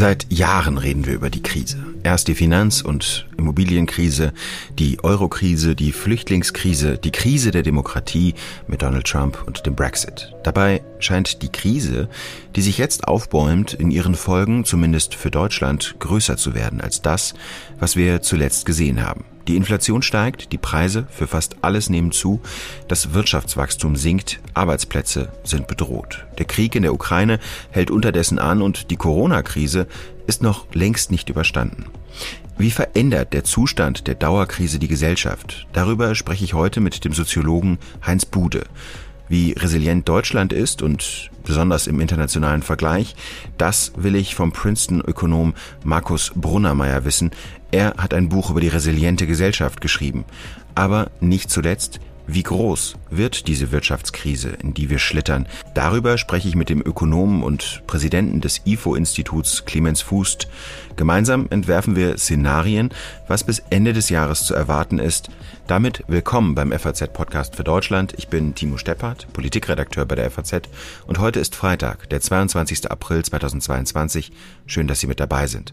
Seit Jahren reden wir über die Krise. Erst die Finanz- und Immobilienkrise, die Eurokrise, die Flüchtlingskrise, die Krise der Demokratie mit Donald Trump und dem Brexit. Dabei scheint die Krise, die sich jetzt aufbäumt, in ihren Folgen, zumindest für Deutschland, größer zu werden als das, was wir zuletzt gesehen haben. Die Inflation steigt, die Preise für fast alles nehmen zu, das Wirtschaftswachstum sinkt, Arbeitsplätze sind bedroht. Der Krieg in der Ukraine hält unterdessen an und die Corona-Krise ist noch längst nicht überstanden. Wie verändert der Zustand der Dauerkrise die Gesellschaft? Darüber spreche ich heute mit dem Soziologen Heinz Bude. Wie resilient Deutschland ist und besonders im internationalen Vergleich, das will ich vom Princeton-Ökonom Markus Brunnermeier wissen. Er hat ein Buch über die resiliente Gesellschaft geschrieben. Aber nicht zuletzt, wie groß wird diese Wirtschaftskrise, in die wir schlittern? Darüber spreche ich mit dem Ökonomen und Präsidenten des IFO-Instituts Clemens Fußt. Gemeinsam entwerfen wir Szenarien, was bis Ende des Jahres zu erwarten ist. Damit willkommen beim FAZ-Podcast für Deutschland. Ich bin Timo Steppert, Politikredakteur bei der FAZ und heute ist Freitag, der 22. April 2022. Schön, dass Sie mit dabei sind.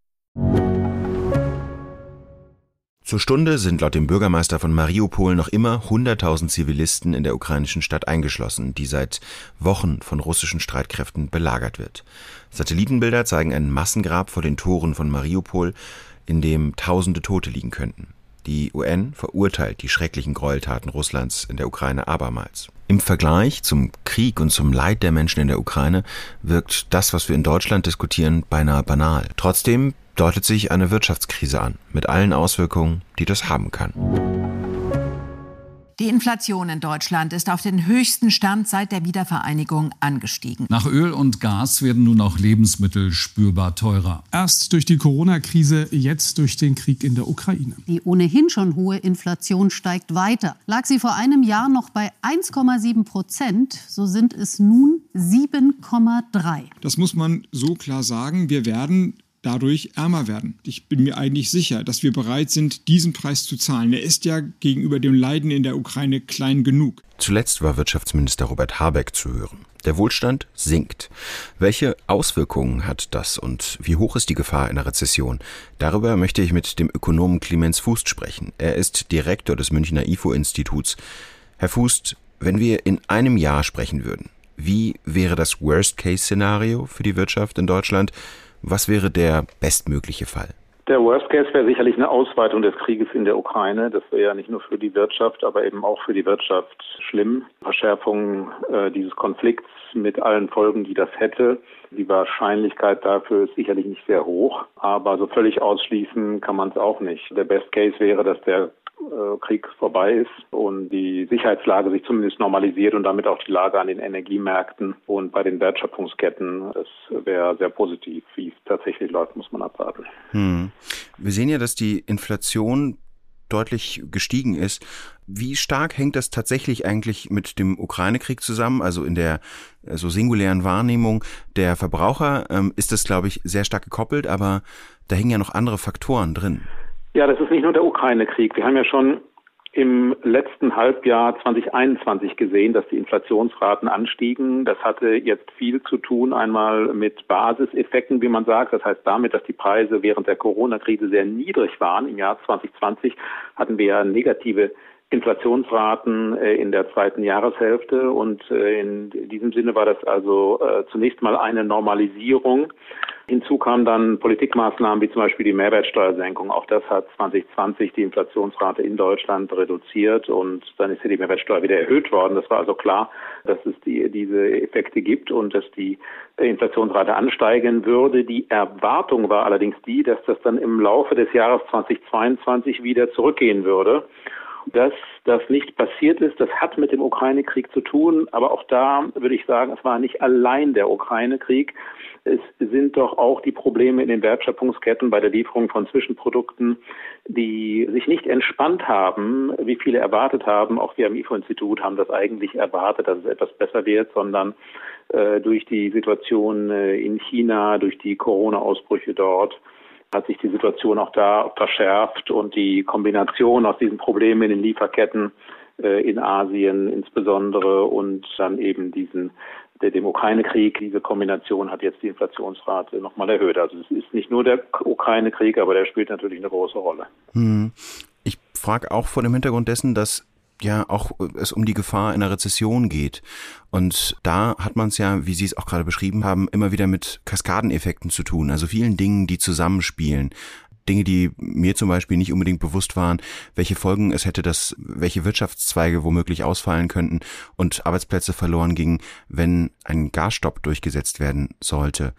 Zur Stunde sind laut dem Bürgermeister von Mariupol noch immer 100.000 Zivilisten in der ukrainischen Stadt eingeschlossen, die seit Wochen von russischen Streitkräften belagert wird. Satellitenbilder zeigen ein Massengrab vor den Toren von Mariupol, in dem tausende Tote liegen könnten. Die UN verurteilt die schrecklichen Gräueltaten Russlands in der Ukraine abermals. Im Vergleich zum Krieg und zum Leid der Menschen in der Ukraine wirkt das, was wir in Deutschland diskutieren, beinahe banal. Trotzdem deutet sich eine Wirtschaftskrise an, mit allen Auswirkungen, die das haben kann. Die Inflation in Deutschland ist auf den höchsten Stand seit der Wiedervereinigung angestiegen. Nach Öl und Gas werden nun auch Lebensmittel spürbar teurer. Erst durch die Corona-Krise, jetzt durch den Krieg in der Ukraine. Die ohnehin schon hohe Inflation steigt weiter. Lag sie vor einem Jahr noch bei 1,7 Prozent, so sind es nun 7,3. Das muss man so klar sagen. Wir werden dadurch ärmer werden. Ich bin mir eigentlich sicher, dass wir bereit sind, diesen Preis zu zahlen. Er ist ja gegenüber dem Leiden in der Ukraine klein genug. Zuletzt war Wirtschaftsminister Robert Habeck zu hören. Der Wohlstand sinkt. Welche Auswirkungen hat das und wie hoch ist die Gefahr einer Rezession? Darüber möchte ich mit dem Ökonomen Clemens Fußt sprechen. Er ist Direktor des Münchner IFO-Instituts. Herr Fußt, wenn wir in einem Jahr sprechen würden, wie wäre das Worst-Case-Szenario für die Wirtschaft in Deutschland? Was wäre der bestmögliche Fall? Der Worst Case wäre sicherlich eine Ausweitung des Krieges in der Ukraine. Das wäre ja nicht nur für die Wirtschaft, aber eben auch für die Wirtschaft schlimm. Verschärfung äh, dieses Konflikts mit allen Folgen, die das hätte. Die Wahrscheinlichkeit dafür ist sicherlich nicht sehr hoch, aber so völlig ausschließen kann man es auch nicht. Der Best Case wäre, dass der Krieg vorbei ist und die Sicherheitslage sich zumindest normalisiert und damit auch die Lage an den Energiemärkten und bei den Wertschöpfungsketten. Das wäre sehr positiv. Wie es tatsächlich läuft, muss man abwarten. Hm. Wir sehen ja, dass die Inflation deutlich gestiegen ist. Wie stark hängt das tatsächlich eigentlich mit dem Ukraine-Krieg zusammen? Also in der so also singulären Wahrnehmung der Verbraucher ähm, ist das, glaube ich, sehr stark gekoppelt, aber da hängen ja noch andere Faktoren drin. Ja, das ist nicht nur der Ukraine-Krieg. Wir haben ja schon im letzten Halbjahr 2021 gesehen, dass die Inflationsraten anstiegen. Das hatte jetzt viel zu tun, einmal mit Basiseffekten, wie man sagt. Das heißt damit, dass die Preise während der Corona-Krise sehr niedrig waren. Im Jahr 2020 hatten wir ja negative Inflationsraten äh, in der zweiten Jahreshälfte. Und äh, in diesem Sinne war das also äh, zunächst mal eine Normalisierung. Hinzu kamen dann Politikmaßnahmen wie zum Beispiel die Mehrwertsteuersenkung. Auch das hat 2020 die Inflationsrate in Deutschland reduziert und dann ist ja die Mehrwertsteuer wieder erhöht worden. Das war also klar, dass es die, diese Effekte gibt und dass die Inflationsrate ansteigen würde. Die Erwartung war allerdings die, dass das dann im Laufe des Jahres 2022 wieder zurückgehen würde. Dass das nicht passiert ist, das hat mit dem Ukraine-Krieg zu tun. Aber auch da würde ich sagen, es war nicht allein der Ukraine-Krieg. Es sind doch auch die Probleme in den Wertschöpfungsketten bei der Lieferung von Zwischenprodukten, die sich nicht entspannt haben, wie viele erwartet haben. Auch wir am IFO-Institut haben das eigentlich erwartet, dass es etwas besser wird, sondern äh, durch die Situation äh, in China, durch die Corona-Ausbrüche dort, hat sich die Situation auch da verschärft und die Kombination aus diesen Problemen in den Lieferketten äh, in Asien insbesondere und dann eben diesen der dem Ukraine-Krieg, diese Kombination hat jetzt die Inflationsrate nochmal erhöht. Also es ist nicht nur der Ukraine-Krieg, aber der spielt natürlich eine große Rolle. Hm. Ich frage auch vor dem Hintergrund dessen, dass ja auch äh, es um die Gefahr einer Rezession geht. Und da hat man es ja, wie Sie es auch gerade beschrieben haben, immer wieder mit Kaskadeneffekten zu tun, also vielen Dingen, die zusammenspielen. Dinge, die mir zum Beispiel nicht unbedingt bewusst waren, welche Folgen es hätte, dass welche Wirtschaftszweige womöglich ausfallen könnten und Arbeitsplätze verloren gingen, wenn ein Gasstopp durchgesetzt werden sollte.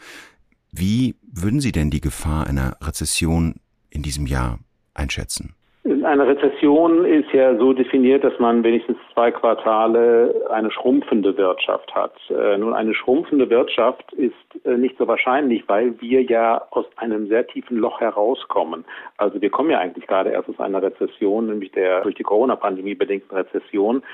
Wie würden Sie denn die Gefahr einer Rezession in diesem Jahr einschätzen? Eine Rezession ist ja so definiert, dass man wenigstens zwei Quartale eine schrumpfende Wirtschaft hat. Äh, nun, eine schrumpfende Wirtschaft ist äh, nicht so wahrscheinlich, weil wir ja aus einem sehr tiefen Loch herauskommen. Also wir kommen ja eigentlich gerade erst aus einer Rezession, nämlich der durch die Corona-Pandemie bedingten Rezession.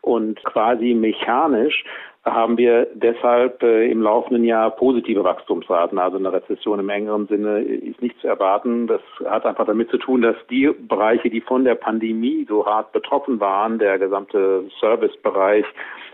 Und quasi mechanisch haben wir deshalb äh, im laufenden Jahr positive Wachstumsraten. Also eine Rezession im engeren Sinne ist nicht zu erwarten. Das hat einfach damit zu tun, dass die Bereiche, die von der Pandemie so hart betroffen waren, der gesamte Servicebereich,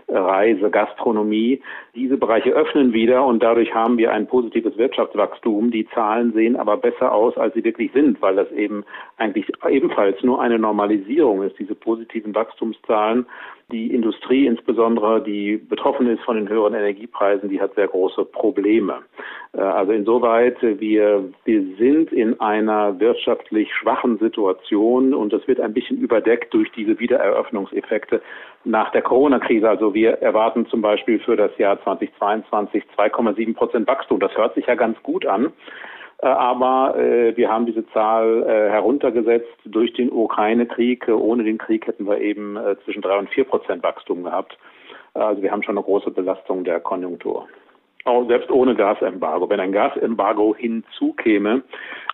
Reise, Gastronomie. Diese Bereiche öffnen wieder und dadurch haben wir ein positives Wirtschaftswachstum. Die Zahlen sehen aber besser aus, als sie wirklich sind, weil das eben eigentlich ebenfalls nur eine Normalisierung ist, diese positiven Wachstumszahlen. Die Industrie insbesondere, die betroffen ist von den höheren Energiepreisen, die hat sehr große Probleme. Äh, also insoweit, wir, wir sind in einer wirtschaftlich schwachen Situation und das wird ein bisschen überdeckt durch diese Wiedereröffnungseffekte nach der Corona-Krise. Also wir erwarten zum Beispiel für das Jahr 2022 2,7 Prozent Wachstum. Das hört sich ja ganz gut an. Äh, aber äh, wir haben diese Zahl äh, heruntergesetzt durch den Ukraine-Krieg. Ohne den Krieg hätten wir eben äh, zwischen drei und vier Prozent Wachstum gehabt. Also wir haben schon eine große Belastung der Konjunktur. Auch selbst ohne Gasembargo. Wenn ein Gasembargo hinzukäme,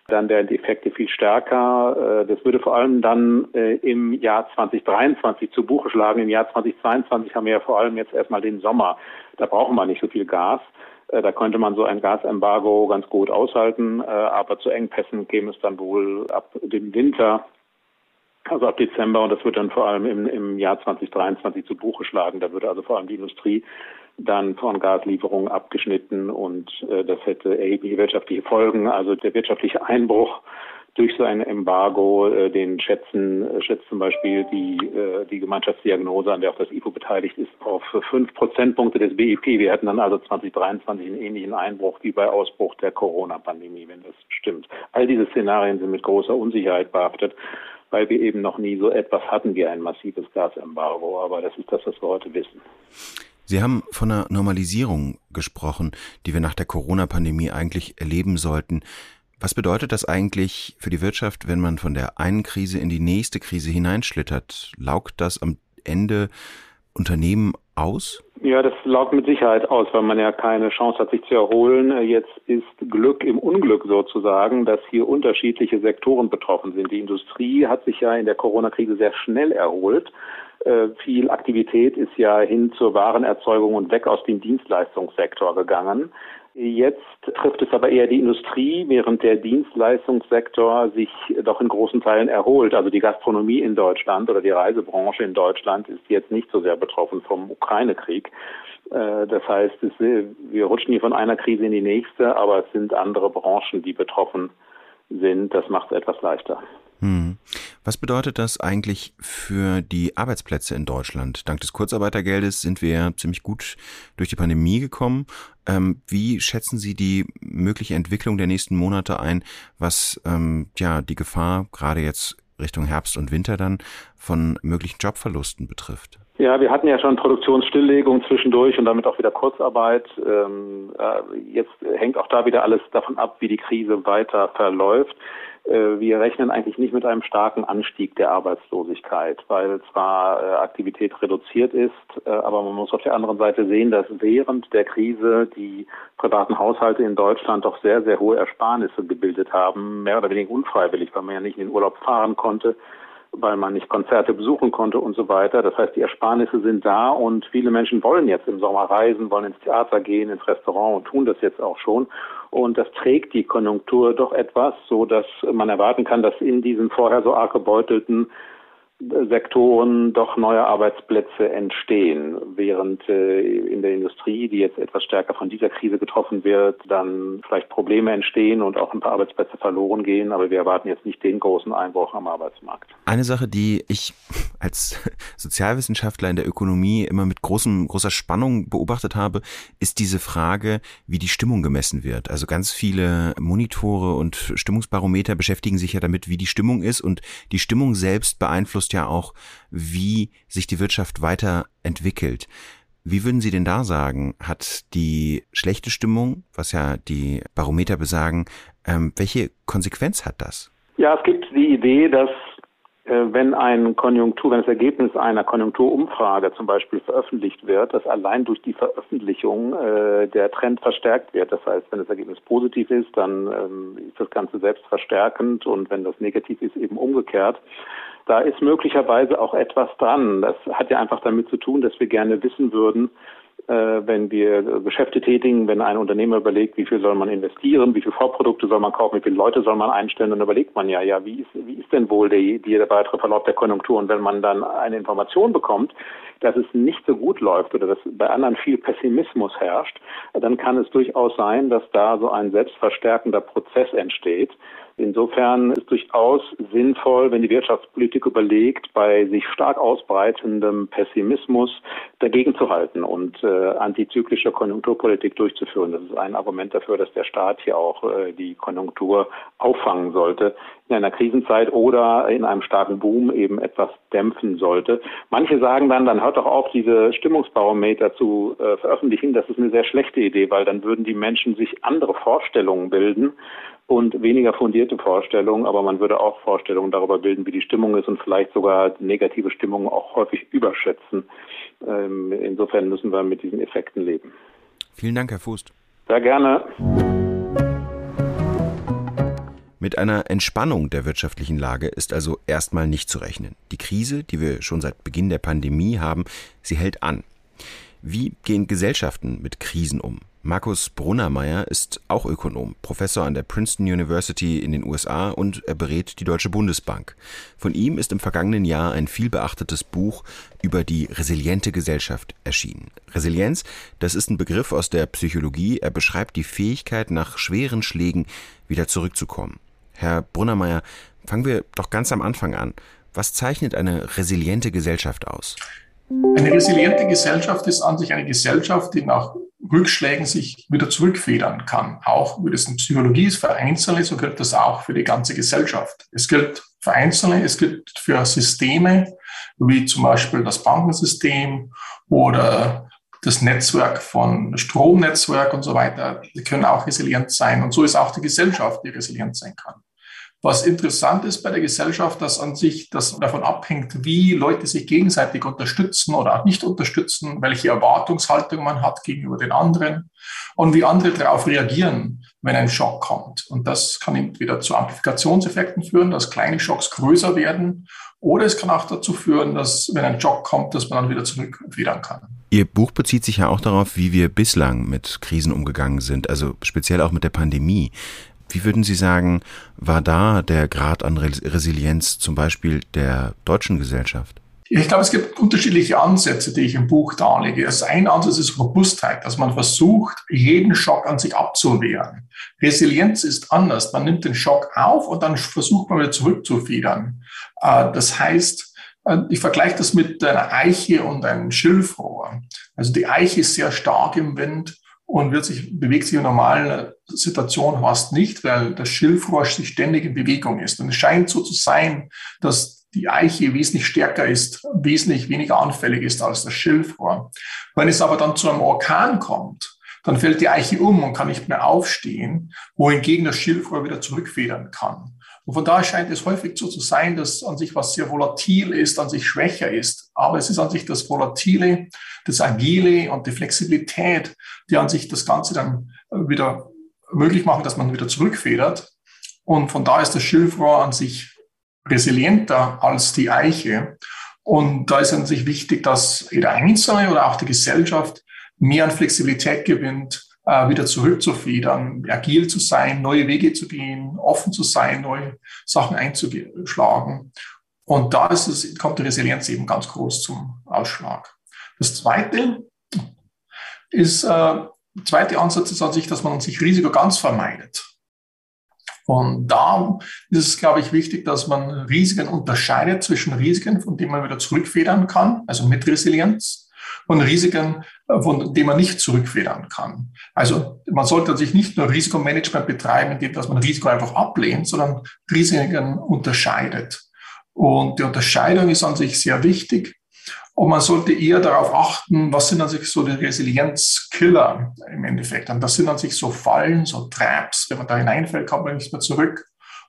dann wären die Effekte viel stärker. Äh, das würde vor allem dann äh, im Jahr 2023 zu Buche schlagen. Im Jahr 2022 haben wir ja vor allem jetzt erstmal den Sommer. Da brauchen wir nicht so viel Gas. Äh, da könnte man so ein Gasembargo ganz gut aushalten, aber zu Engpässen käme es dann wohl ab dem Winter, also ab Dezember, und das wird dann vor allem im, im Jahr 2023 zu Buche schlagen. Da würde also vor allem die Industrie dann von Gaslieferungen abgeschnitten und äh, das hätte erhebliche wirtschaftliche Folgen. Also der wirtschaftliche Einbruch durch so ein Embargo, äh, den schätzen, äh, schätzt zum Beispiel die, äh, die Gemeinschaftsdiagnose, an der auch das IFO beteiligt ist, auf fünf Prozentpunkte des BIP. Wir hätten dann also 2023 einen ähnlichen Einbruch wie bei Ausbruch der Corona-Pandemie, wenn das stimmt. All diese Szenarien sind mit großer Unsicherheit behaftet weil wir eben noch nie so etwas hatten wie ein massives Gasembargo. Aber das ist das, was wir heute wissen. Sie haben von einer Normalisierung gesprochen, die wir nach der Corona-Pandemie eigentlich erleben sollten. Was bedeutet das eigentlich für die Wirtschaft, wenn man von der einen Krise in die nächste Krise hineinschlittert? Laugt das am Ende Unternehmen aus? Ja, das laugt mit Sicherheit aus, weil man ja keine Chance hat, sich zu erholen. Jetzt ist Glück im Unglück sozusagen, dass hier unterschiedliche Sektoren betroffen sind. Die Industrie hat sich ja in der Corona-Krise sehr schnell erholt. Äh, viel Aktivität ist ja hin zur Warenerzeugung und weg aus dem Dienstleistungssektor gegangen. Jetzt trifft es aber eher die Industrie, während der Dienstleistungssektor sich doch in großen Teilen erholt. Also die Gastronomie in Deutschland oder die Reisebranche in Deutschland ist jetzt nicht so sehr betroffen vom Ukraine-Krieg. Äh, das heißt, wir rutschen hier von einer Krise in die nächste, aber es sind andere Branchen, die betroffen sind. Das macht es etwas leichter. Hm. Was bedeutet das eigentlich für die Arbeitsplätze in Deutschland? Dank des Kurzarbeitergeldes sind wir ziemlich gut durch die Pandemie gekommen. Ähm, wie schätzen Sie die mögliche Entwicklung der nächsten Monate ein, was ähm, ja die Gefahr gerade jetzt Richtung Herbst und Winter dann von möglichen Jobverlusten betrifft? Ja, wir hatten ja schon Produktionsstilllegung zwischendurch und damit auch wieder Kurzarbeit. Ähm, äh, jetzt hängt auch da wieder alles davon ab, wie die Krise weiter verläuft. Äh, wir rechnen eigentlich nicht mit einem starken Anstieg der Arbeitslosigkeit, weil zwar äh, Aktivität reduziert ist, äh, aber man muss auf der anderen Seite sehen, dass während der Krise die privaten Haushalte in Deutschland doch sehr, sehr hohe Ersparnisse gebildet haben, mehr oder weniger unfreiwillig, weil man ja nicht in den Urlaub fahren konnte weil man nicht Konzerte besuchen konnte und so weiter. Das heißt, die Ersparnisse sind da und viele Menschen wollen jetzt im Sommer reisen, wollen ins Theater gehen, ins Restaurant und tun das jetzt auch schon. Und das trägt die Konjunktur doch etwas, so dass man erwarten kann, dass in diesen vorher so arg gebeutelten Sektoren doch neue Arbeitsplätze entstehen, während äh, in der Industrie, die jetzt etwas stärker von dieser Krise getroffen wird, dann vielleicht Probleme entstehen und auch ein paar Arbeitsplätze verloren gehen. Aber wir erwarten jetzt nicht den großen Einbruch am Arbeitsmarkt. Eine Sache, die ich als Sozialwissenschaftler in der Ökonomie immer mit großem, großer Spannung beobachtet habe, ist diese Frage, wie die Stimmung gemessen wird. Also ganz viele Monitore und Stimmungsbarometer beschäftigen sich ja damit, wie die Stimmung ist und die Stimmung selbst beeinflusst ja auch, wie sich die Wirtschaft weiterentwickelt. Wie würden Sie denn da sagen, hat die schlechte Stimmung, was ja die Barometer besagen, ähm, welche Konsequenz hat das? Ja, es gibt die Idee, dass wenn ein Konjunktur, wenn das Ergebnis einer Konjunkturumfrage zum Beispiel veröffentlicht wird, dass allein durch die Veröffentlichung äh, der Trend verstärkt wird. Das heißt, wenn das Ergebnis positiv ist, dann ähm, ist das Ganze selbst verstärkend und wenn das negativ ist, eben umgekehrt da ist möglicherweise auch etwas dran. Das hat ja einfach damit zu tun, dass wir gerne wissen würden, äh, wenn wir Geschäfte tätigen, wenn ein Unternehmer überlegt, wie viel soll man investieren, wie viele Vorprodukte soll man kaufen, wie viele Leute soll man einstellen, dann überlegt man ja, ja, wie ist, wie ist denn wohl der, der weitere Verlauf der Konjunktur? Und wenn man dann eine Information bekommt, dass es nicht so gut läuft oder dass bei anderen viel Pessimismus herrscht, dann kann es durchaus sein, dass da so ein selbstverstärkender Prozess entsteht, Insofern ist durchaus sinnvoll, wenn die Wirtschaftspolitik überlegt, bei sich stark ausbreitendem Pessimismus dagegen zu halten und äh, antizyklische Konjunkturpolitik durchzuführen. Das ist ein Argument dafür, dass der Staat hier auch äh, die Konjunktur auffangen sollte in einer Krisenzeit oder in einem starken Boom eben etwas dämpfen sollte. Manche sagen dann, dann hört doch auf, diese Stimmungsbarometer zu äh, veröffentlichen. Das ist eine sehr schlechte Idee, weil dann würden die Menschen sich andere Vorstellungen bilden und weniger fundierte Vorstellungen, aber man würde auch Vorstellungen darüber bilden, wie die Stimmung ist und vielleicht sogar negative Stimmungen auch häufig überschätzen. Ähm, insofern müssen wir mit diesen Effekten leben. Vielen Dank, Herr Fuß. Sehr gerne. Mit einer Entspannung der wirtschaftlichen Lage ist also erstmal nicht zu rechnen. Die Krise, die wir schon seit Beginn der Pandemie haben, sie hält an. Wie gehen Gesellschaften mit Krisen um? Markus Brunnermeier ist auch Ökonom, Professor an der Princeton University in den USA und er berät die Deutsche Bundesbank. Von ihm ist im vergangenen Jahr ein vielbeachtetes Buch über die resiliente Gesellschaft erschienen. Resilienz, das ist ein Begriff aus der Psychologie. Er beschreibt die Fähigkeit, nach schweren Schlägen wieder zurückzukommen. Herr Brunnermeier, fangen wir doch ganz am Anfang an. Was zeichnet eine resiliente Gesellschaft aus? Eine resiliente Gesellschaft ist an sich eine Gesellschaft, die nach Rückschlägen sich wieder zurückfedern kann. Auch wie das in Psychologie ist für Einzelne, so gilt das auch für die ganze Gesellschaft. Es gilt für Einzelne, es gilt für Systeme, wie zum Beispiel das Bankensystem oder das Netzwerk von Stromnetzwerk und so weiter. Die können auch resilient sein. Und so ist auch die Gesellschaft, die resilient sein kann. Was interessant ist bei der Gesellschaft, dass an sich das davon abhängt, wie Leute sich gegenseitig unterstützen oder auch nicht unterstützen, welche Erwartungshaltung man hat gegenüber den anderen und wie andere darauf reagieren, wenn ein Schock kommt. Und das kann entweder zu Amplifikationseffekten führen, dass kleine Schocks größer werden, oder es kann auch dazu führen, dass wenn ein Schock kommt, dass man dann wieder zurückfedern kann. Ihr Buch bezieht sich ja auch darauf, wie wir bislang mit Krisen umgegangen sind, also speziell auch mit der Pandemie. Wie würden Sie sagen, war da der Grad an Resilienz zum Beispiel der deutschen Gesellschaft? Ich glaube, es gibt unterschiedliche Ansätze, die ich im Buch darlege. Also ein Ansatz ist Robustheit, dass man versucht, jeden Schock an sich abzuwehren. Resilienz ist anders. Man nimmt den Schock auf und dann versucht man wieder zurückzufedern. Äh, das heißt, äh, ich vergleiche das mit einer Eiche und einem Schilfrohr. Also die Eiche ist sehr stark im Wind und wird sich, bewegt sich in normalen Situationen fast nicht, weil das Schilfrohr sich ständig in Bewegung ist. Und es scheint so zu sein, dass die Eiche wesentlich stärker ist, wesentlich weniger anfällig ist als das Schilfrohr. Wenn es aber dann zu einem Orkan kommt, dann fällt die Eiche um und kann nicht mehr aufstehen, wohingegen das Schilfrohr wieder zurückfedern kann. Und von daher scheint es häufig so zu sein, dass an sich was sehr volatil ist, an sich schwächer ist. Aber es ist an sich das Volatile, das Agile und die Flexibilität, die an sich das Ganze dann wieder möglich machen, dass man wieder zurückfedert. Und von daher ist das Schilfrohr an sich resilienter als die Eiche. Und da ist an sich wichtig, dass jeder Einzelne oder auch die Gesellschaft mehr an Flexibilität gewinnt, äh, wieder zurückzufedern, agil zu sein, neue Wege zu gehen, offen zu sein, neue Sachen einzuschlagen. Und da es, kommt die Resilienz eben ganz groß zum Ausschlag. Das zweite ist, äh, zweite Ansatz ist an sich, dass man sich Risiko ganz vermeidet. Und da ist es, glaube ich, wichtig, dass man Risiken unterscheidet zwischen Risiken, von denen man wieder zurückfedern kann, also mit Resilienz, und Risiken, von denen man nicht zurückfedern kann. Also man sollte sich nicht nur Risikomanagement betreiben, indem dass man Risiko einfach ablehnt, sondern Risiken unterscheidet. Und die Unterscheidung ist an sich sehr wichtig. Und man sollte eher darauf achten, was sind an sich so die Resilienzkiller im Endeffekt. Und das sind an sich so Fallen, so Traps. Wenn man da hineinfällt, kommt man nicht mehr zurück.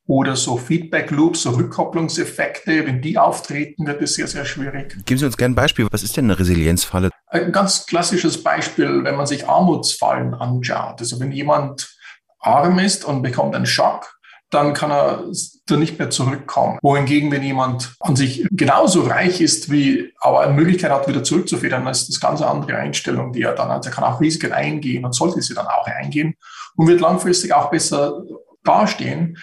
Oder so Feedback Loops, so Rückkopplungseffekte. Wenn die auftreten, wird es sehr, sehr schwierig. Geben Sie uns gerne ein Beispiel. Was ist denn eine Resilienzfalle? Ein ganz klassisches Beispiel, wenn man sich Armutsfallen anschaut. Also wenn jemand arm ist und bekommt einen Schock, dann kann er da nicht mehr zurückkommen. Wohingegen, wenn jemand an sich genauso reich ist, wie aber eine Möglichkeit hat, wieder zurückzufedern, dann ist das ganz andere Einstellung, die er dann hat. Er kann auch Risiken eingehen und sollte sie dann auch eingehen und wird langfristig auch besser dastehen.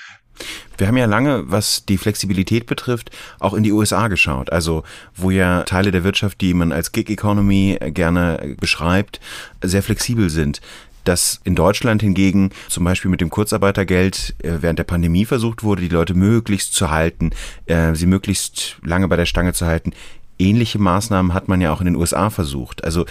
Wir haben ja lange, was die Flexibilität betrifft, auch in die USA geschaut. Also, wo ja Teile der Wirtschaft, die man als Gig Economy gerne beschreibt, sehr flexibel sind dass in Deutschland hingegen zum Beispiel mit dem Kurzarbeitergeld äh, während der Pandemie versucht wurde, die Leute möglichst zu halten, äh, sie möglichst lange bei der Stange zu halten. Ähnliche Maßnahmen hat man ja auch in den USA versucht. Also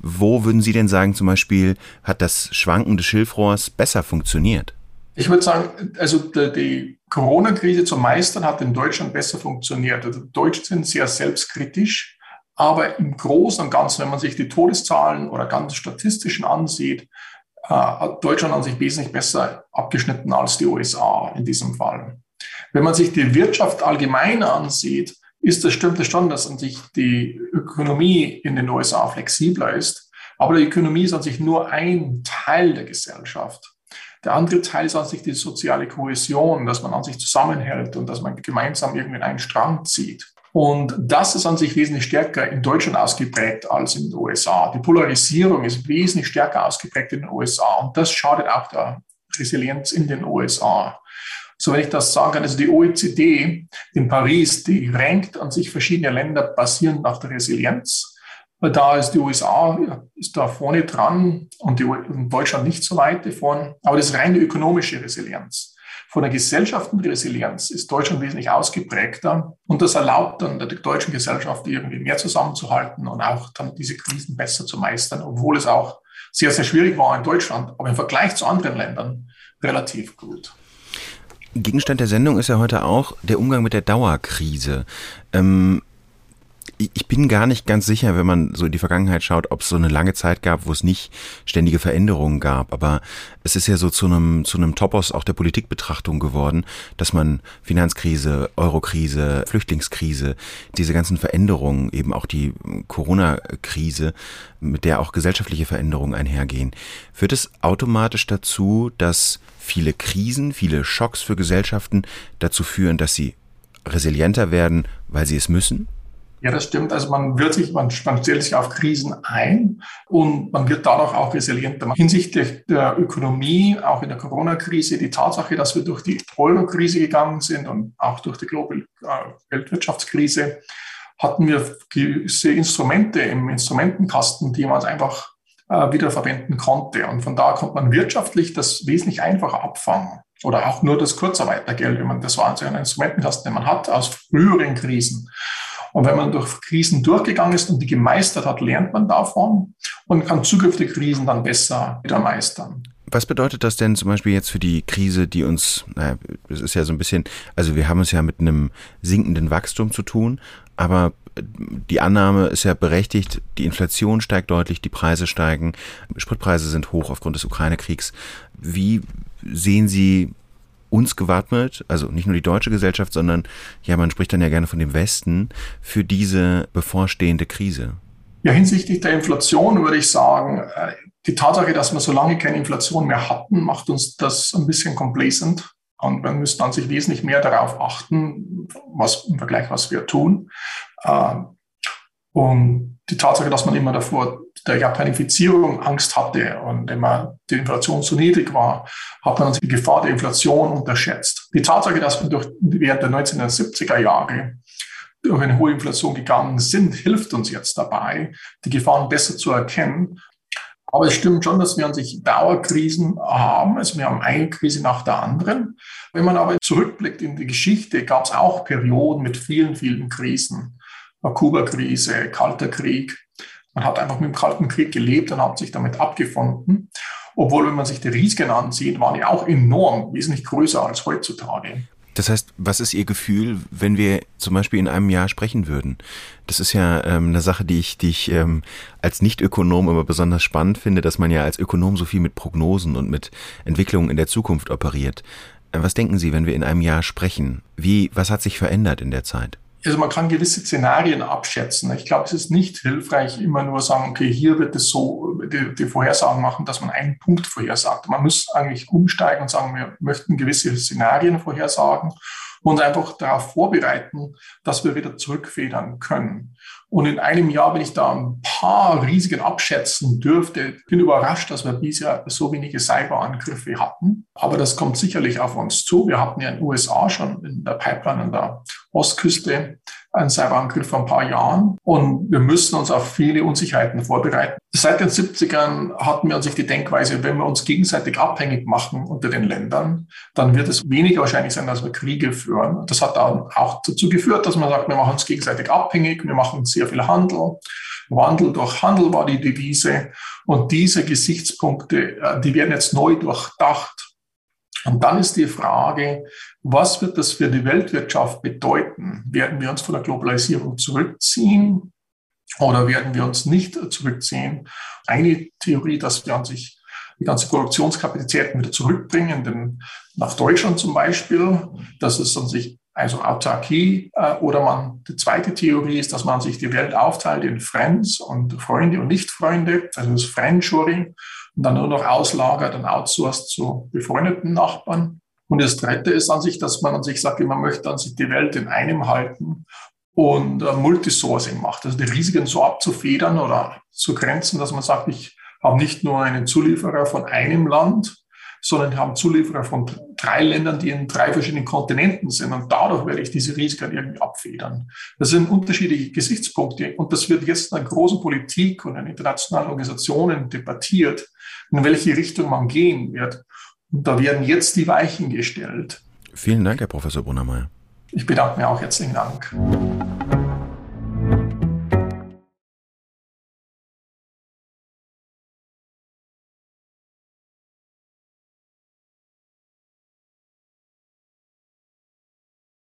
wo würden Sie denn sagen, zum Beispiel hat das Schwanken des Schilfrohrs besser funktioniert? Ich würde sagen, also die Corona-Krise zu meistern hat in Deutschland besser funktioniert. Also Deutschen sind sehr selbstkritisch, aber im Großen und Ganzen, wenn man sich die Todeszahlen oder ganz statistischen ansieht, Deutschland an sich wesentlich besser abgeschnitten als die USA in diesem Fall. Wenn man sich die Wirtschaft allgemein ansieht, ist das stimmt es schon, dass an sich die Ökonomie in den USA flexibler ist. Aber die Ökonomie ist an sich nur ein Teil der Gesellschaft. Der andere Teil ist an sich die soziale Kohäsion, dass man an sich zusammenhält und dass man gemeinsam irgendwie einen Strang zieht. Und das ist an sich wesentlich stärker in Deutschland ausgeprägt als in den USA. Die Polarisierung ist wesentlich stärker ausgeprägt in den USA und das schadet auch der Resilienz in den USA. So, wenn ich das sagen kann, also die OECD in Paris, die rankt an sich verschiedene Länder basierend auf der Resilienz. Da ist die USA ist da vorne dran und, die, und Deutschland nicht so weit davon. Aber das ist reine ökonomische Resilienz von der Gesellschaftenresilienz ist Deutschland wesentlich ausgeprägter und das erlaubt dann der deutschen Gesellschaft irgendwie mehr zusammenzuhalten und auch dann diese Krisen besser zu meistern, obwohl es auch sehr, sehr schwierig war in Deutschland, aber im Vergleich zu anderen Ländern relativ gut. Gegenstand der Sendung ist ja heute auch der Umgang mit der Dauerkrise. Ähm, ich bin gar nicht ganz sicher, wenn man so in die Vergangenheit schaut, ob es so eine lange Zeit gab, wo es nicht ständige Veränderungen gab. Aber es ist ja so zu einem, zu einem Topos auch der Politikbetrachtung geworden, dass man Finanzkrise, Eurokrise, Flüchtlingskrise, diese ganzen Veränderungen, eben auch die Corona-Krise, mit der auch gesellschaftliche Veränderungen einhergehen, führt es automatisch dazu, dass viele Krisen, viele Schocks für Gesellschaften dazu führen, dass sie resilienter werden, weil sie es müssen? Ja, das stimmt. Also man wird sich, man, man stellt sich auf Krisen ein und man wird dadurch auch resilienter. Hinsichtlich der Ökonomie, auch in der Corona-Krise, die Tatsache, dass wir durch die Euro-Krise gegangen sind und auch durch die Global äh, Weltwirtschaftskrise, hatten wir gewisse Instrumente im Instrumentenkasten, die man einfach äh, wiederverwenden konnte. Und von da konnte man wirtschaftlich das wesentlich einfacher abfangen. Oder auch nur das Kurzarbeitergeld, wenn man, das war also ein Instrumentenkasten, den man hat aus früheren Krisen. Und wenn man durch Krisen durchgegangen ist und die gemeistert hat, lernt man davon und kann zukünftige Krisen dann besser wieder meistern. Was bedeutet das denn zum Beispiel jetzt für die Krise, die uns, naja, es ist ja so ein bisschen, also wir haben es ja mit einem sinkenden Wachstum zu tun, aber die Annahme ist ja berechtigt, die Inflation steigt deutlich, die Preise steigen, Spritpreise sind hoch aufgrund des Ukraine-Kriegs. Wie sehen Sie uns gewappnet, also nicht nur die deutsche Gesellschaft, sondern ja, man spricht dann ja gerne von dem Westen, für diese bevorstehende Krise? Ja, hinsichtlich der Inflation würde ich sagen, äh, die Tatsache, dass wir so lange keine Inflation mehr hatten, macht uns das ein bisschen complacent. Und man müsste dann sich wesentlich mehr darauf achten, was im Vergleich, was wir tun. Ähm, und die Tatsache, dass man immer davor der Japanifizierung Angst hatte und immer die Inflation zu niedrig war, hat man die Gefahr der Inflation unterschätzt. Die Tatsache, dass wir durch, während der 1970er Jahre durch eine hohe Inflation gegangen sind, hilft uns jetzt dabei, die Gefahren besser zu erkennen aber es stimmt schon, dass wir an sich Dauerkrisen haben. Also wir haben eine Krise nach der anderen. Wenn man aber zurückblickt in die Geschichte, gab es auch Perioden mit vielen, vielen Krisen. Kuba-Krise, Kalter Krieg. Man hat einfach mit dem Kalten Krieg gelebt und hat sich damit abgefunden. Obwohl, wenn man sich die Risiken ansieht, waren die auch enorm, wesentlich größer als heutzutage. Das heißt, was ist Ihr Gefühl, wenn wir zum Beispiel in einem Jahr sprechen würden? Das ist ja ähm, eine Sache, die ich, die ich ähm, als Nicht-Ökonom immer besonders spannend finde, dass man ja als Ökonom so viel mit Prognosen und mit Entwicklungen in der Zukunft operiert. Äh, was denken Sie, wenn wir in einem Jahr sprechen? Wie, was hat sich verändert in der Zeit? Also man kann gewisse Szenarien abschätzen. Ich glaube, es ist nicht hilfreich, immer nur sagen, okay, hier wird es so, die, die, Vorhersagen machen, dass man einen Punkt vorhersagt. Man muss eigentlich umsteigen und sagen, wir möchten gewisse Szenarien vorhersagen und einfach darauf vorbereiten, dass wir wieder zurückfedern können. Und in einem Jahr, wenn ich da ein paar Risiken abschätzen dürfte, bin überrascht, dass wir bisher so wenige Cyberangriffe hatten. Aber das kommt sicherlich auf uns zu. Wir hatten ja in den USA schon in der Pipeline an der Ostküste einen Cyberangriff vor ein paar Jahren. Und wir müssen uns auf viele Unsicherheiten vorbereiten. Seit den 70ern hatten wir an sich die Denkweise, wenn wir uns gegenseitig abhängig machen unter den Ländern, dann wird es weniger wahrscheinlich sein, dass wir Kriege führen. Das hat dann auch dazu geführt, dass man sagt, wir machen uns gegenseitig abhängig, wir machen sehr viel Handel. Wandel durch Handel war die Devise. Und diese Gesichtspunkte, äh, die werden jetzt neu durchdacht. Und dann ist die Frage, was wird das für die Weltwirtschaft bedeuten? Werden wir uns von der Globalisierung zurückziehen oder werden wir uns nicht zurückziehen? Eine Theorie, dass wir an sich die ganze Produktionskapazitäten wieder zurückbringen, denn nach Deutschland zum Beispiel, dass es an sich also Autarkie, äh, oder man, die zweite Theorie ist, dass man sich die Welt aufteilt in Friends und Freunde und Nicht-Freunde, also das Friendshoring und dann nur noch auslagert und outsourced zu befreundeten Nachbarn. Und das Dritte ist an sich, dass man an sich sagt, man möchte an sich die Welt in einem halten und äh, Multisourcing macht, also die Risiken so abzufedern oder zu grenzen, dass man sagt, ich habe nicht nur einen Zulieferer von einem Land, sondern haben Zulieferer von drei Ländern, die in drei verschiedenen Kontinenten sind. Und dadurch werde ich diese Risiken irgendwie abfedern. Das sind unterschiedliche Gesichtspunkte. Und das wird jetzt in der großen Politik und in internationalen Organisationen debattiert, in welche Richtung man gehen wird. Und da werden jetzt die Weichen gestellt. Vielen Dank, Herr Professor Brunnermeier. Ich bedanke mich auch herzlichen Dank.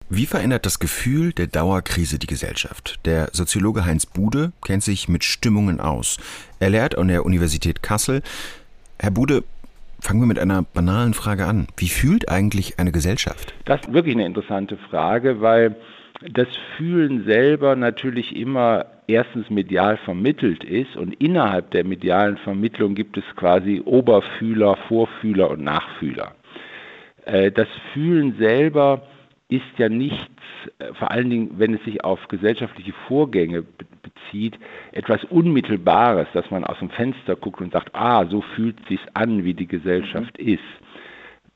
Wie verändert das Gefühl der Dauerkrise die Gesellschaft? Der Soziologe Heinz Bude kennt sich mit Stimmungen aus. Er lehrt an der Universität Kassel. Herr Bude, fangen wir mit einer banalen Frage an. Wie fühlt eigentlich eine Gesellschaft? Das ist wirklich eine interessante Frage, weil das Fühlen selber natürlich immer erstens medial vermittelt ist und innerhalb der medialen Vermittlung gibt es quasi Oberfühler, Vorfühler und Nachfühler. Äh, das Fühlen selber ist ja nichts, äh, vor allen Dingen, wenn es sich auf gesellschaftliche Vorgänge bezieht, etwas Unmittelbares, dass man aus dem Fenster guckt und sagt, ah, so fühlt es sich an, wie die Gesellschaft mhm. ist.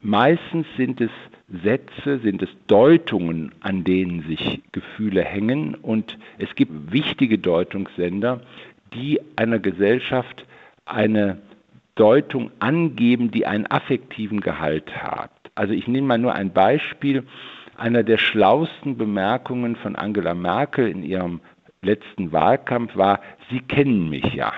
Meistens sind es Sätze, sind es Deutungen, an denen sich Gefühle hängen. Und es gibt wichtige Deutungssender, die einer Gesellschaft eine Deutung angeben, die einen affektiven Gehalt hat. Also ich nehme mal nur ein Beispiel. Einer der schlausten Bemerkungen von Angela Merkel in ihrem letzten Wahlkampf war, Sie kennen mich ja.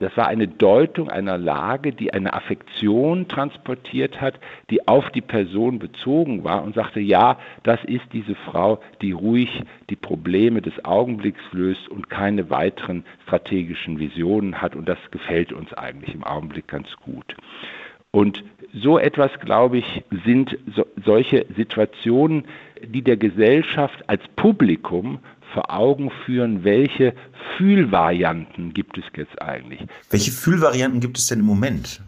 Das war eine Deutung einer Lage, die eine Affektion transportiert hat, die auf die Person bezogen war und sagte, ja, das ist diese Frau, die ruhig die Probleme des Augenblicks löst und keine weiteren strategischen Visionen hat und das gefällt uns eigentlich im Augenblick ganz gut. Und so etwas, glaube ich, sind so, solche Situationen, die der Gesellschaft als Publikum vor Augen führen, welche Fühlvarianten gibt es jetzt eigentlich. Welche Fühlvarianten gibt es denn im Moment?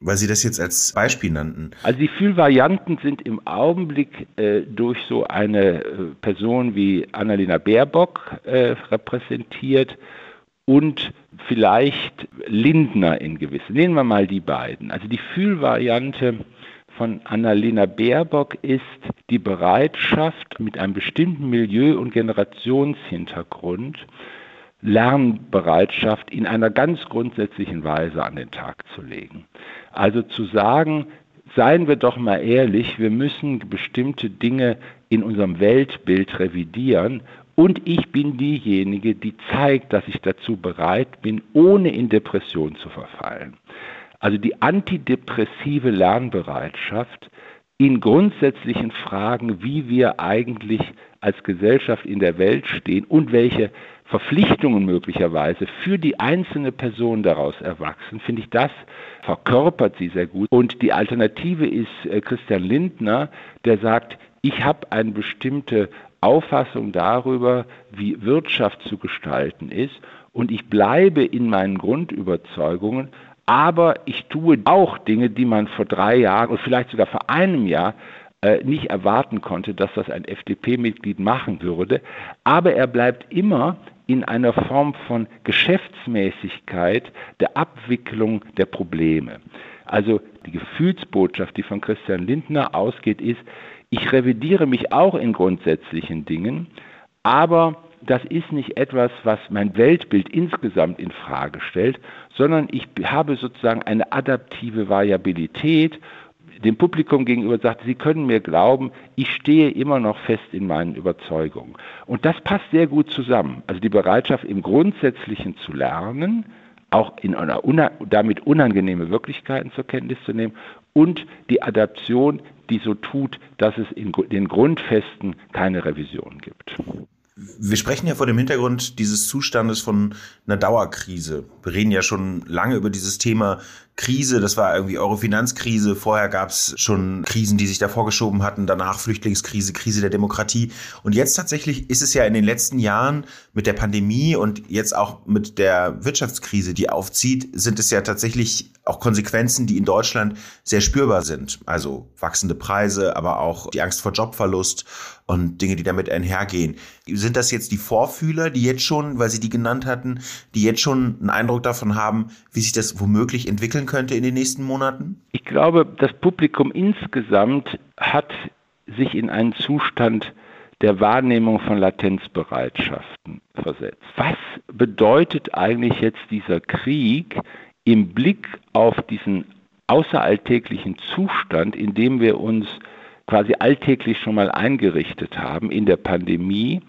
Weil Sie das jetzt als Beispiel nannten. Also die Fühlvarianten sind im Augenblick äh, durch so eine äh, Person wie Annalena Baerbock äh, repräsentiert und vielleicht Lindner in gewissen. Nehmen wir mal die beiden. Also die Fühlvariante von Annalena Baerbock ist die Bereitschaft, mit einem bestimmten Milieu- und Generationshintergrund Lernbereitschaft in einer ganz grundsätzlichen Weise an den Tag zu legen. Also zu sagen, seien wir doch mal ehrlich, wir müssen bestimmte Dinge in unserem Weltbild revidieren und ich bin diejenige, die zeigt, dass ich dazu bereit bin, ohne in Depression zu verfallen. Also die antidepressive Lernbereitschaft in grundsätzlichen Fragen, wie wir eigentlich als Gesellschaft in der Welt stehen und welche Verpflichtungen möglicherweise für die einzelne Person daraus erwachsen, finde ich, das verkörpert sie sehr gut. Und die Alternative ist äh, Christian Lindner, der sagt, ich habe eine bestimmte Auffassung darüber, wie Wirtschaft zu gestalten ist und ich bleibe in meinen Grundüberzeugungen, aber ich tue auch Dinge, die man vor drei Jahren und vielleicht sogar vor einem Jahr äh, nicht erwarten konnte, dass das ein FDP-Mitglied machen würde. Aber er bleibt immer in einer Form von Geschäftsmäßigkeit der Abwicklung der Probleme. Also die Gefühlsbotschaft, die von Christian Lindner ausgeht, ist, ich revidiere mich auch in grundsätzlichen Dingen, aber das ist nicht etwas, was mein Weltbild insgesamt in Frage stellt, sondern ich habe sozusagen eine adaptive Variabilität dem Publikum gegenüber sagt, Sie können mir glauben, ich stehe immer noch fest in meinen Überzeugungen. Und das passt sehr gut zusammen. Also die Bereitschaft im Grundsätzlichen zu lernen, auch in einer damit unangenehme Wirklichkeiten zur Kenntnis zu nehmen und die Adaption, die so tut, dass es in den Grundfesten keine Revision gibt. Wir sprechen ja vor dem Hintergrund dieses Zustandes von einer Dauerkrise. Wir reden ja schon lange über dieses Thema Krise. Das war irgendwie eure Finanzkrise. Vorher gab es schon Krisen, die sich davor geschoben hatten. Danach Flüchtlingskrise, Krise der Demokratie. Und jetzt tatsächlich ist es ja in den letzten Jahren mit der Pandemie und jetzt auch mit der Wirtschaftskrise, die aufzieht, sind es ja tatsächlich auch Konsequenzen, die in Deutschland sehr spürbar sind. Also wachsende Preise, aber auch die Angst vor Jobverlust und Dinge, die damit einhergehen. Sind das jetzt die Vorfühler, die jetzt schon, weil Sie die genannt hatten, die jetzt schon einen Eindruck davon haben, wie sich das womöglich entwickeln könnte in den nächsten Monaten? Ich glaube, das Publikum insgesamt hat sich in einen Zustand der Wahrnehmung von Latenzbereitschaften versetzt. Was bedeutet eigentlich jetzt dieser Krieg im Blick auf diesen außeralltäglichen Zustand, in dem wir uns quasi alltäglich schon mal eingerichtet haben in der Pandemie.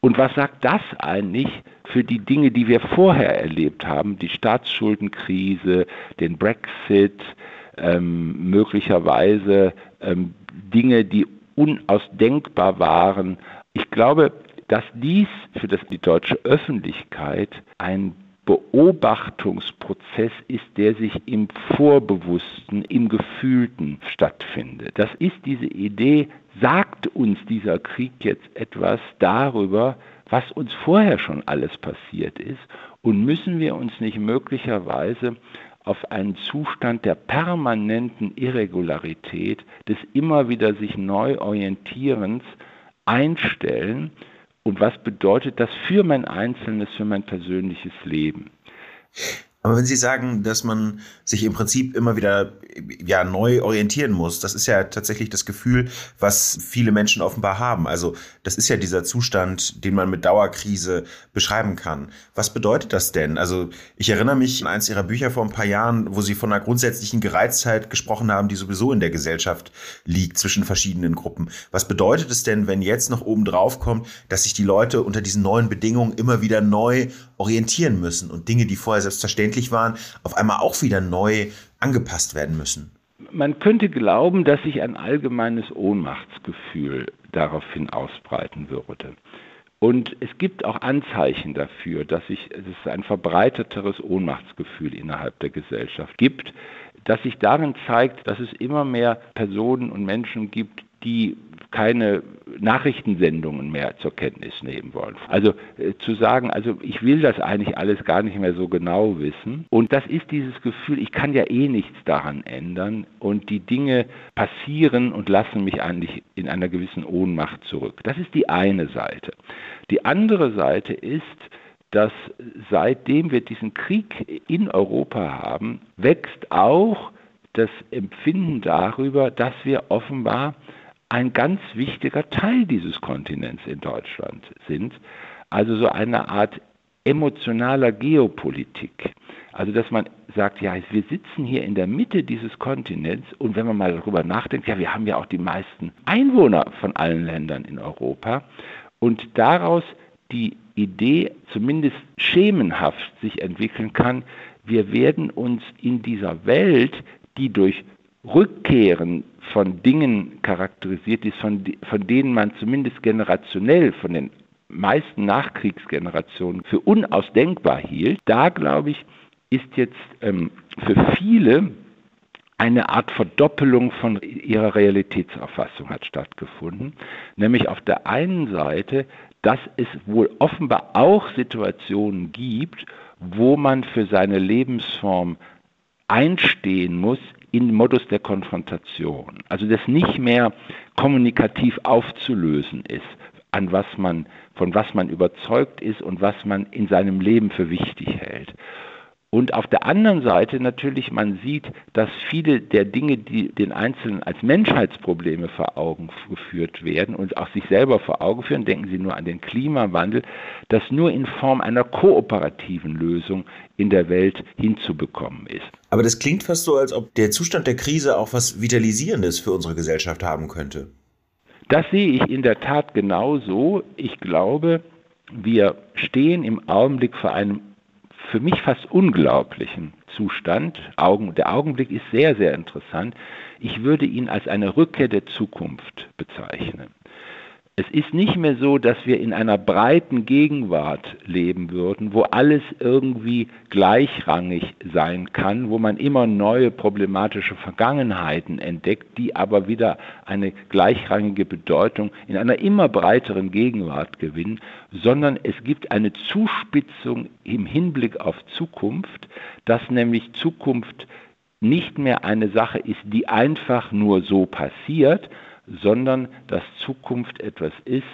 Und was sagt das eigentlich für die Dinge, die wir vorher erlebt haben, die Staatsschuldenkrise, den Brexit, ähm, möglicherweise ähm, Dinge, die unausdenkbar waren. Ich glaube, dass dies für das, die deutsche Öffentlichkeit ein Beobachtungsprozess ist, der sich im Vorbewussten, im Gefühlten stattfindet. Das ist diese Idee, sagt uns dieser Krieg jetzt etwas darüber, was uns vorher schon alles passiert ist und müssen wir uns nicht möglicherweise auf einen Zustand der permanenten Irregularität, des immer wieder sich neu orientierens einstellen und was bedeutet das für mein einzelnes, für mein persönliches Leben? Aber wenn Sie sagen, dass man sich im Prinzip immer wieder ja neu orientieren muss, das ist ja tatsächlich das Gefühl, was viele Menschen offenbar haben. Also das ist ja dieser Zustand, den man mit Dauerkrise beschreiben kann. Was bedeutet das denn? Also ich erinnere mich an eins Ihrer Bücher vor ein paar Jahren, wo Sie von einer grundsätzlichen Gereiztheit gesprochen haben, die sowieso in der Gesellschaft liegt zwischen verschiedenen Gruppen. Was bedeutet es denn, wenn jetzt noch oben drauf kommt, dass sich die Leute unter diesen neuen Bedingungen immer wieder neu orientieren müssen und Dinge, die vorher selbstverständlich waren, auf einmal auch wieder neu angepasst werden müssen? Man könnte glauben, dass sich ein allgemeines Ohnmachtsgefühl daraufhin ausbreiten würde. Und es gibt auch Anzeichen dafür, dass, sich, dass es ein verbreiteteres Ohnmachtsgefühl innerhalb der Gesellschaft gibt, das sich darin zeigt, dass es immer mehr Personen und Menschen gibt, die keine Nachrichtensendungen mehr zur Kenntnis nehmen wollen. Also äh, zu sagen, also ich will das eigentlich alles gar nicht mehr so genau wissen. Und das ist dieses Gefühl, ich kann ja eh nichts daran ändern und die Dinge passieren und lassen mich eigentlich in einer gewissen Ohnmacht zurück. Das ist die eine Seite. Die andere Seite ist, dass seitdem wir diesen Krieg in Europa haben, wächst auch das Empfinden darüber, dass wir offenbar ein ganz wichtiger Teil dieses Kontinents in Deutschland sind. Also so eine Art emotionaler Geopolitik. Also dass man sagt, ja, wir sitzen hier in der Mitte dieses Kontinents und wenn man mal darüber nachdenkt, ja, wir haben ja auch die meisten Einwohner von allen Ländern in Europa und daraus die Idee zumindest schemenhaft sich entwickeln kann, wir werden uns in dieser Welt, die durch Rückkehren von Dingen charakterisiert ist, von, von denen man zumindest generationell von den meisten Nachkriegsgenerationen für unausdenkbar hielt, da glaube ich, ist jetzt ähm, für viele eine Art Verdoppelung von ihrer Realitätsauffassung hat stattgefunden, nämlich auf der einen Seite, dass es wohl offenbar auch Situationen gibt, wo man für seine Lebensform einstehen muss, in Modus der Konfrontation. Also das nicht mehr kommunikativ aufzulösen ist, an was man, von was man überzeugt ist und was man in seinem Leben für wichtig hält. Und auf der anderen Seite natürlich, man sieht, dass viele der Dinge, die den Einzelnen als Menschheitsprobleme vor Augen geführt werden und auch sich selber vor Augen führen, denken Sie nur an den Klimawandel, das nur in Form einer kooperativen Lösung in der Welt hinzubekommen ist. Aber das klingt fast so, als ob der Zustand der Krise auch was Vitalisierendes für unsere Gesellschaft haben könnte. Das sehe ich in der Tat genauso. Ich glaube, wir stehen im Augenblick vor einem für mich fast unglaublichen Zustand. Augen, der Augenblick ist sehr, sehr interessant. Ich würde ihn als eine Rückkehr der Zukunft bezeichnen. Es ist nicht mehr so, dass wir in einer breiten Gegenwart leben würden, wo alles irgendwie gleichrangig sein kann, wo man immer neue problematische Vergangenheiten entdeckt, die aber wieder eine gleichrangige Bedeutung in einer immer breiteren Gegenwart gewinnen, sondern es gibt eine Zuspitzung im Hinblick auf Zukunft, dass nämlich Zukunft nicht mehr eine Sache ist, die einfach nur so passiert, sondern dass Zukunft etwas ist,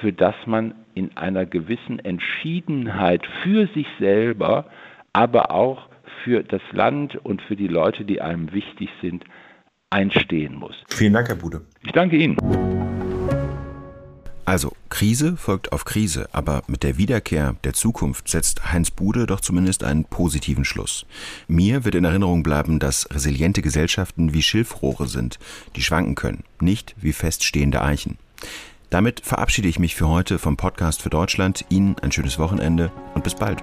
für das man in einer gewissen Entschiedenheit für sich selber, aber auch für das Land und für die Leute, die einem wichtig sind, einstehen muss. Vielen Dank, Herr Bude. Ich danke Ihnen. Also, Krise folgt auf Krise, aber mit der Wiederkehr der Zukunft setzt Heinz Bude doch zumindest einen positiven Schluss. Mir wird in Erinnerung bleiben, dass resiliente Gesellschaften wie Schilfrohre sind, die schwanken können, nicht wie feststehende Eichen. Damit verabschiede ich mich für heute vom Podcast für Deutschland. Ihnen ein schönes Wochenende und bis bald.